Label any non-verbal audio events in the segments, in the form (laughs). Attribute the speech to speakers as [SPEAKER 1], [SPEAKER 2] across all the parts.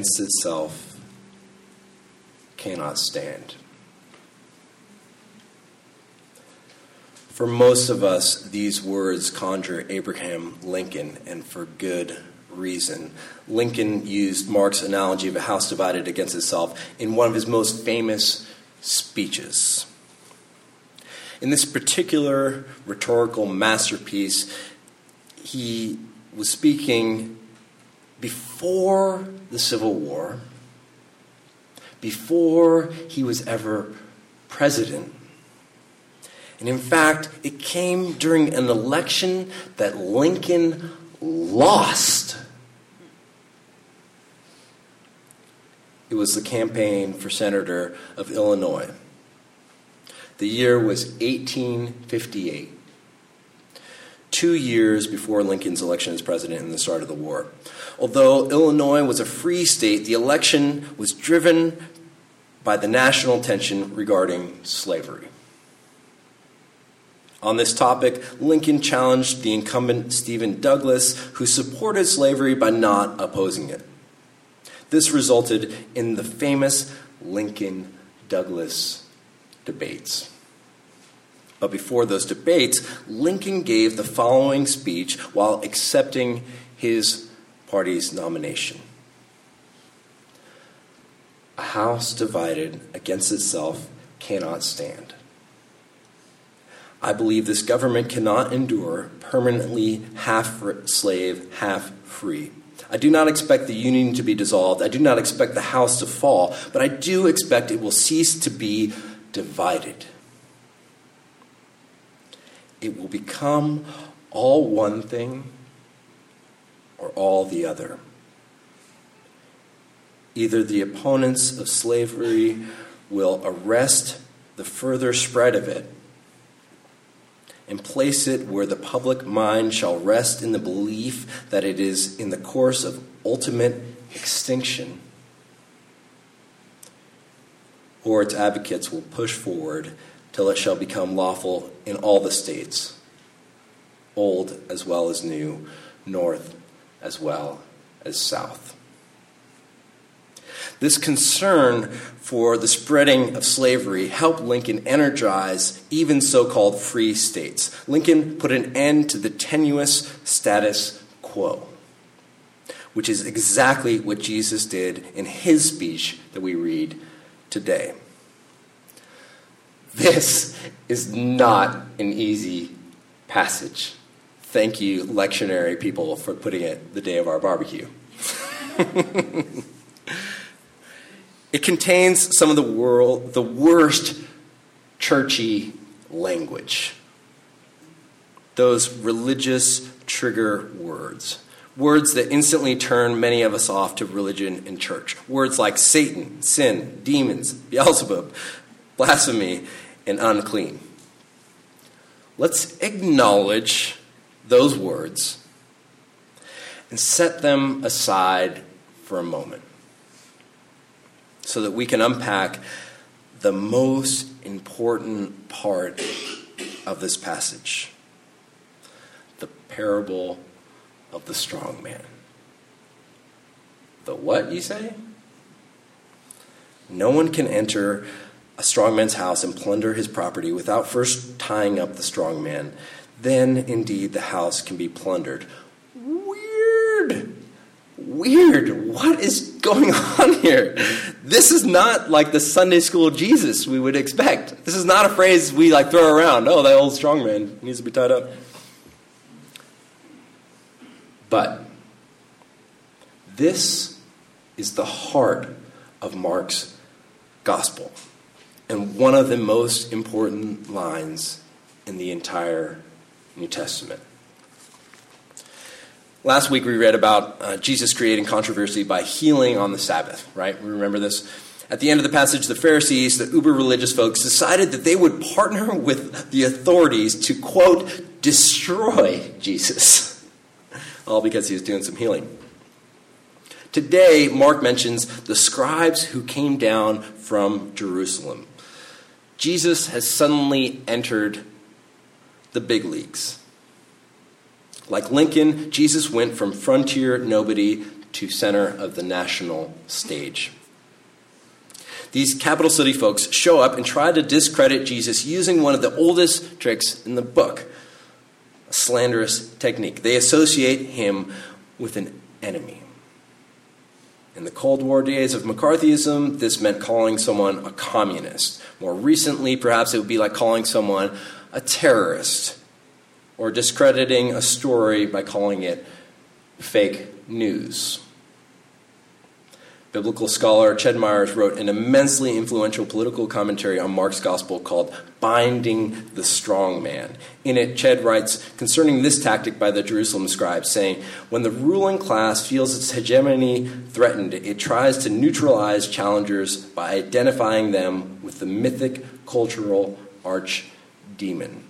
[SPEAKER 1] against itself cannot stand. For most of us, these words conjure Abraham Lincoln, and for good reason. Lincoln used Mark's analogy of a house divided against itself in one of his most famous speeches. In this particular rhetorical masterpiece, he was speaking before the Civil War, before he was ever president. And in fact, it came during an election that Lincoln lost. It was the campaign for senator of Illinois. The year was 1858, two years before Lincoln's election as president and the start of the war. Although Illinois was a free state, the election was driven by the national tension regarding slavery. On this topic, Lincoln challenged the incumbent Stephen Douglas, who supported slavery by not opposing it. This resulted in the famous Lincoln Douglas debates. But before those debates, Lincoln gave the following speech while accepting his party's nomination A house divided against itself cannot stand. I believe this government cannot endure permanently half slave, half free. I do not expect the union to be dissolved. I do not expect the house to fall, but I do expect it will cease to be divided. It will become all one thing or all the other. Either the opponents of slavery will arrest the further spread of it and place it where the public mind shall rest in the belief that it is in the course of ultimate extinction. Or its advocates will push forward till it shall become lawful in all the states, old as well as new, north as well as south. This concern for the spreading of slavery helped Lincoln energize even so called free states. Lincoln put an end to the tenuous status quo, which is exactly what Jesus did in his speech that we read today. This is not an easy passage. Thank you, lectionary people, for putting it the day of our barbecue. (laughs) It contains some of the world, the worst churchy language. Those religious trigger words. Words that instantly turn many of us off to religion and church. Words like Satan, sin, demons, Beelzebub, blasphemy, and unclean. Let's acknowledge those words and set them aside for a moment so that we can unpack the most important part of this passage the parable of the strong man. The what, you say? No one can enter a strong man's house and plunder his property without first tying up the strong man. Then, indeed, the house can be plundered. Weird! weird. What is going (laughs) on here? This is not like the Sunday school Jesus we would expect. This is not a phrase we like throw around. Oh, that old strong man needs to be tied up. But this is the heart of Mark's gospel and one of the most important lines in the entire New Testament. Last week we read about uh, Jesus creating controversy by healing on the Sabbath, right? We remember this? At the end of the passage, the Pharisees, the uber religious folks, decided that they would partner (laughs) with the authorities to, quote, destroy Jesus. (laughs) All because he was doing some healing. Today, Mark mentions the scribes who came down from Jerusalem. Jesus has suddenly entered the big leagues. Like Lincoln, Jesus went from frontier nobody to center of the national stage. These capital city folks show up and try to discredit Jesus using one of the oldest tricks in the book a slanderous technique. They associate him with an enemy. In the Cold War days of McCarthyism, this meant calling someone a communist. More recently, perhaps it would be like calling someone a terrorist or discrediting a story by calling it fake news. Biblical scholar Ched Myers wrote an immensely influential political commentary on Mark's gospel called Binding the Strong Man. In it, Ched writes concerning this tactic by the Jerusalem scribes, saying, When the ruling class feels its hegemony threatened, it tries to neutralize challengers by identifying them with the mythic cultural arch demon.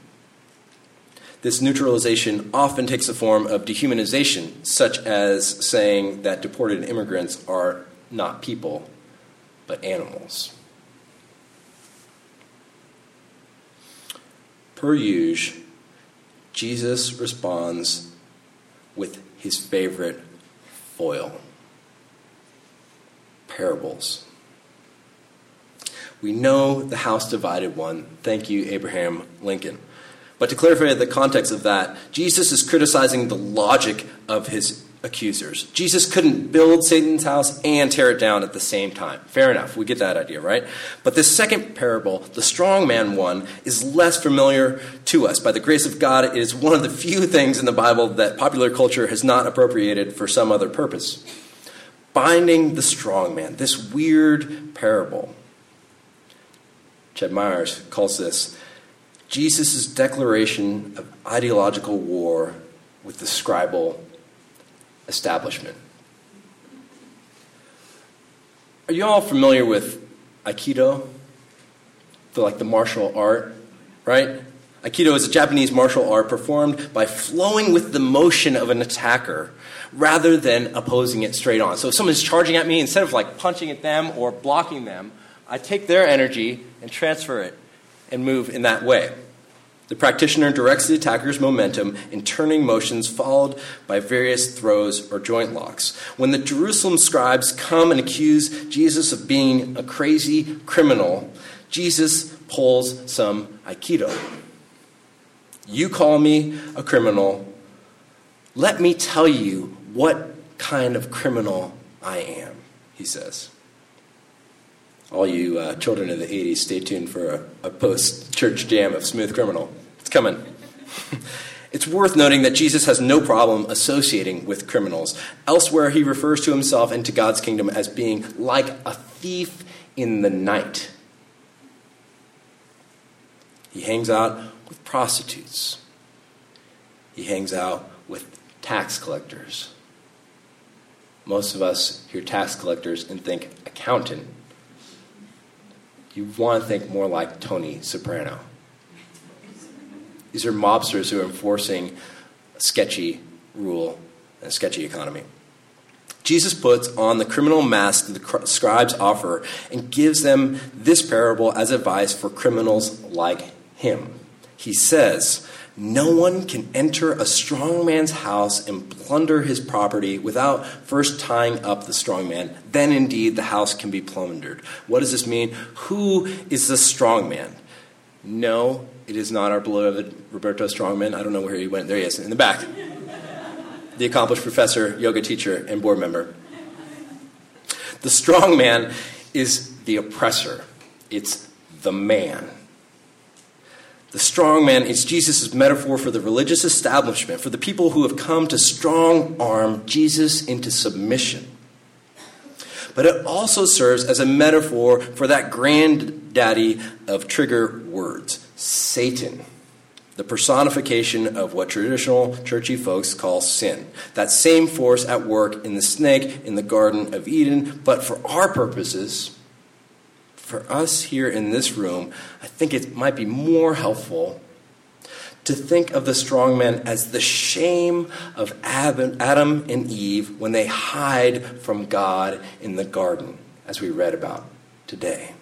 [SPEAKER 1] This neutralization often takes the form of dehumanization, such as saying that deported immigrants are not people, but animals. Per usual, Jesus responds with his favorite foil parables. We know the house divided one. Thank you, Abraham Lincoln. But to clarify the context of that, Jesus is criticizing the logic of his accusers. Jesus couldn't build Satan's house and tear it down at the same time. Fair enough. We get that idea, right? But this second parable, the strong man one, is less familiar to us. By the grace of God, it is one of the few things in the Bible that popular culture has not appropriated for some other purpose. Binding the strong man, this weird parable. Ched Myers calls this Jesus' declaration of ideological war with the scribal establishment. Are you all familiar with Aikido? The, like the martial art, right? Aikido is a Japanese martial art performed by flowing with the motion of an attacker rather than opposing it straight on. So if someone's charging at me, instead of like punching at them or blocking them, I take their energy and transfer it and move in that way. The practitioner directs the attacker's momentum in turning motions followed by various throws or joint locks. When the Jerusalem scribes come and accuse Jesus of being a crazy criminal, Jesus pulls some Aikido. You call me a criminal. Let me tell you what kind of criminal I am, he says. All you uh, children of the 80s, stay tuned for a, a post church jam of Smooth Criminal. Coming. (laughs) It's worth noting that Jesus has no problem associating with criminals. Elsewhere, he refers to himself and to God's kingdom as being like a thief in the night. He hangs out with prostitutes, he hangs out with tax collectors. Most of us hear tax collectors and think accountant. You want to think more like Tony Soprano. These are mobsters who are enforcing sketchy rule and sketchy economy. Jesus puts on the criminal mask that the scribes offer and gives them this parable as advice for criminals like him. He says, No one can enter a strong man's house and plunder his property without first tying up the strong man. Then indeed the house can be plundered. What does this mean? Who is the strong man? No, it is not our beloved Roberto Strongman. I don't know where he went. There he is, in the back. The accomplished professor, yoga teacher, and board member. The strong man is the oppressor, it's the man. The strong man is Jesus' metaphor for the religious establishment, for the people who have come to strong arm Jesus into submission. But it also serves as a metaphor for that granddaddy of trigger words Satan, the personification of what traditional churchy folks call sin. That same force at work in the snake in the Garden of Eden, but for our purposes, for us here in this room, I think it might be more helpful to think of the strong man as the shame of Adam and Eve when they hide from God in the garden, as we read about today.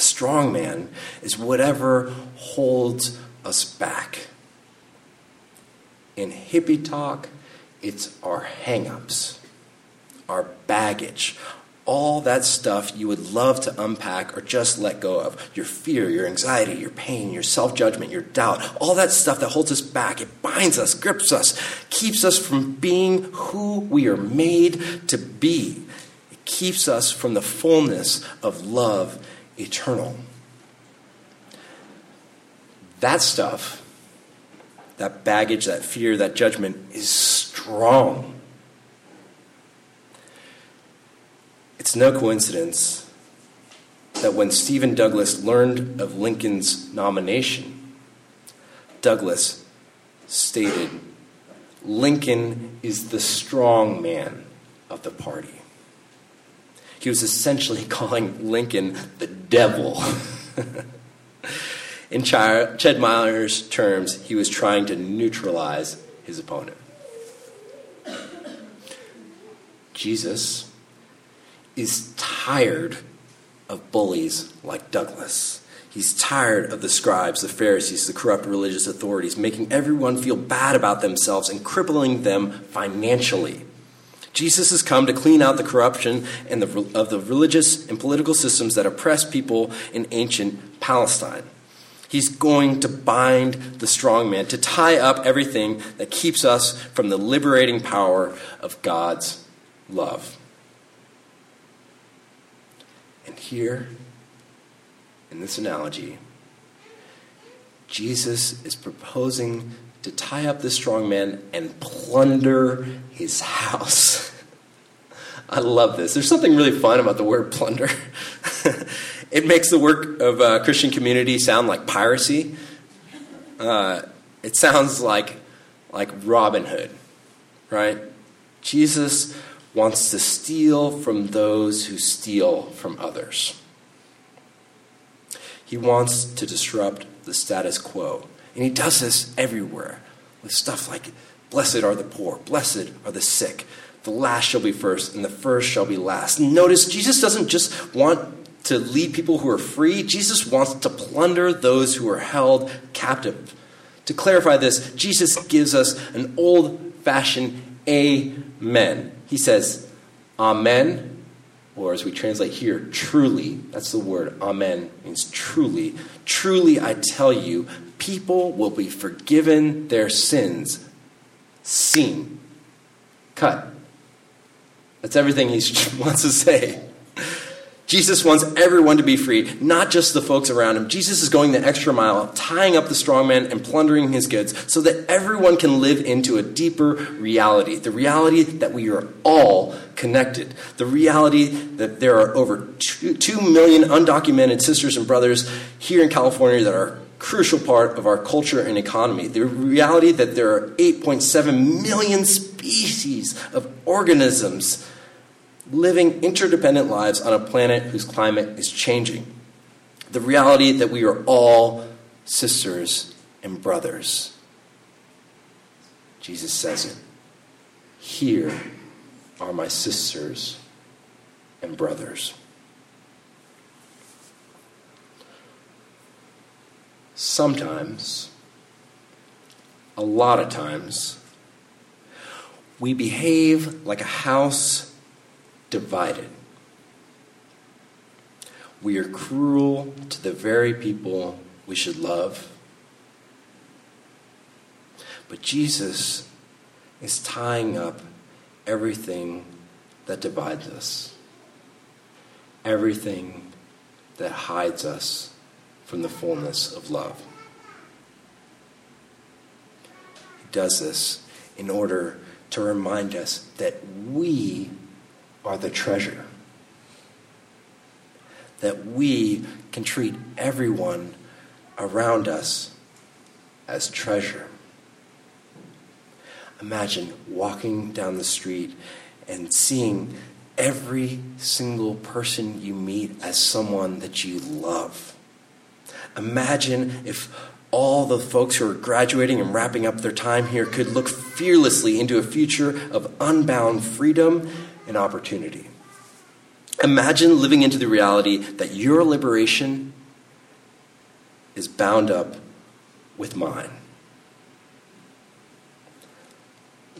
[SPEAKER 1] The strong man is whatever holds us back. In hippie talk, it's our hangups, our baggage, all that stuff you would love to unpack or just let go of your fear, your anxiety, your pain, your self judgment, your doubt, all that stuff that holds us back. It binds us, grips us, keeps us from being who we are made to be. It keeps us from the fullness of love eternal. That stuff, that baggage, that fear, that judgment is strong. It's no coincidence that when Stephen Douglas learned of Lincoln's nomination, Douglas stated, Lincoln is the strong man of the party. He was essentially (laughs) calling Lincoln the devil. In Ched Myers' terms, he was trying to neutralize his opponent. Jesus is tired of bullies like Douglas. He's tired of the scribes, the Pharisees, the corrupt religious authorities, making everyone feel bad about themselves and crippling them financially. Jesus has come to clean out the corruption and the, of the religious and political systems that oppress people in ancient Palestine. He's going to bind the strong man, to tie up everything that keeps us from the liberating power of God's love. And here, in this analogy, Jesus is proposing to tie up this strong man and plunder his house. (laughs) I love this. There's something really fun about the word plunder. (laughs) It makes the work of a Christian community sound like piracy. Uh, it sounds like, like Robin Hood, right? Jesus wants to steal from those who steal from others. He wants to disrupt the status quo. And he does this everywhere with stuff like, Blessed are the poor, blessed are the sick. The last shall be first, and the first shall be last. Notice, Jesus doesn't just want to lead people who are free. Jesus wants to plunder those who are held captive. To clarify this, Jesus gives us an old fashioned amen. He says, Amen, or as we translate here, truly. That's the word. Amen means truly. Truly, I tell you, people will be forgiven their sins. Scene. Cut. That's everything he (laughs) wants to say. Jesus wants everyone to be free, not just the folks around him. Jesus is going the extra mile, tying up the strong man and plundering his goods so that everyone can live into a deeper reality the reality that we are all connected, the reality that there are over 2, 2 million undocumented sisters and brothers here in California that are a crucial part of our culture and economy. The reality that there are 8.7 million species of organisms living interdependent lives on a planet whose climate is changing. The reality that we are all sisters and brothers. Jesus says it. Here are my sisters and brothers. Sometimes, a lot of times, we behave like a house divided. We are cruel to the very people we should love. But Jesus is tying up everything that divides us, everything that hides us from the fullness of love. He does this in order to remind us that we are the treasure. That we can treat everyone around us as treasure. Imagine walking down the street and seeing every single person you meet as someone that you love. Imagine if all the folks who are graduating and wrapping up their time here could look fearlessly into a future of unbound freedom an opportunity. Imagine living into the reality that your liberation is bound up with mine.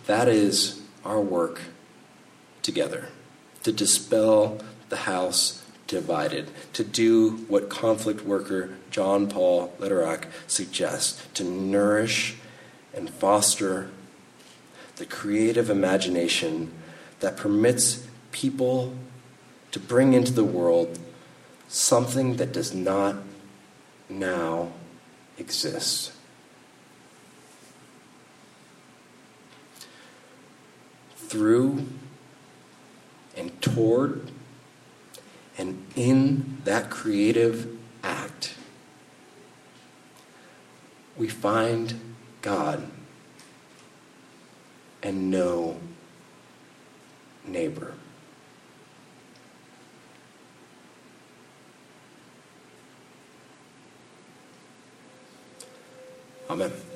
[SPEAKER 1] That is our work together to dispel the house divided, to do what conflict worker John Paul Lederach suggests to nourish and foster the creative imagination that permits people to bring into the world something that does not now exist. Through and toward and in that creative act, we find God and know neighbor. Amen.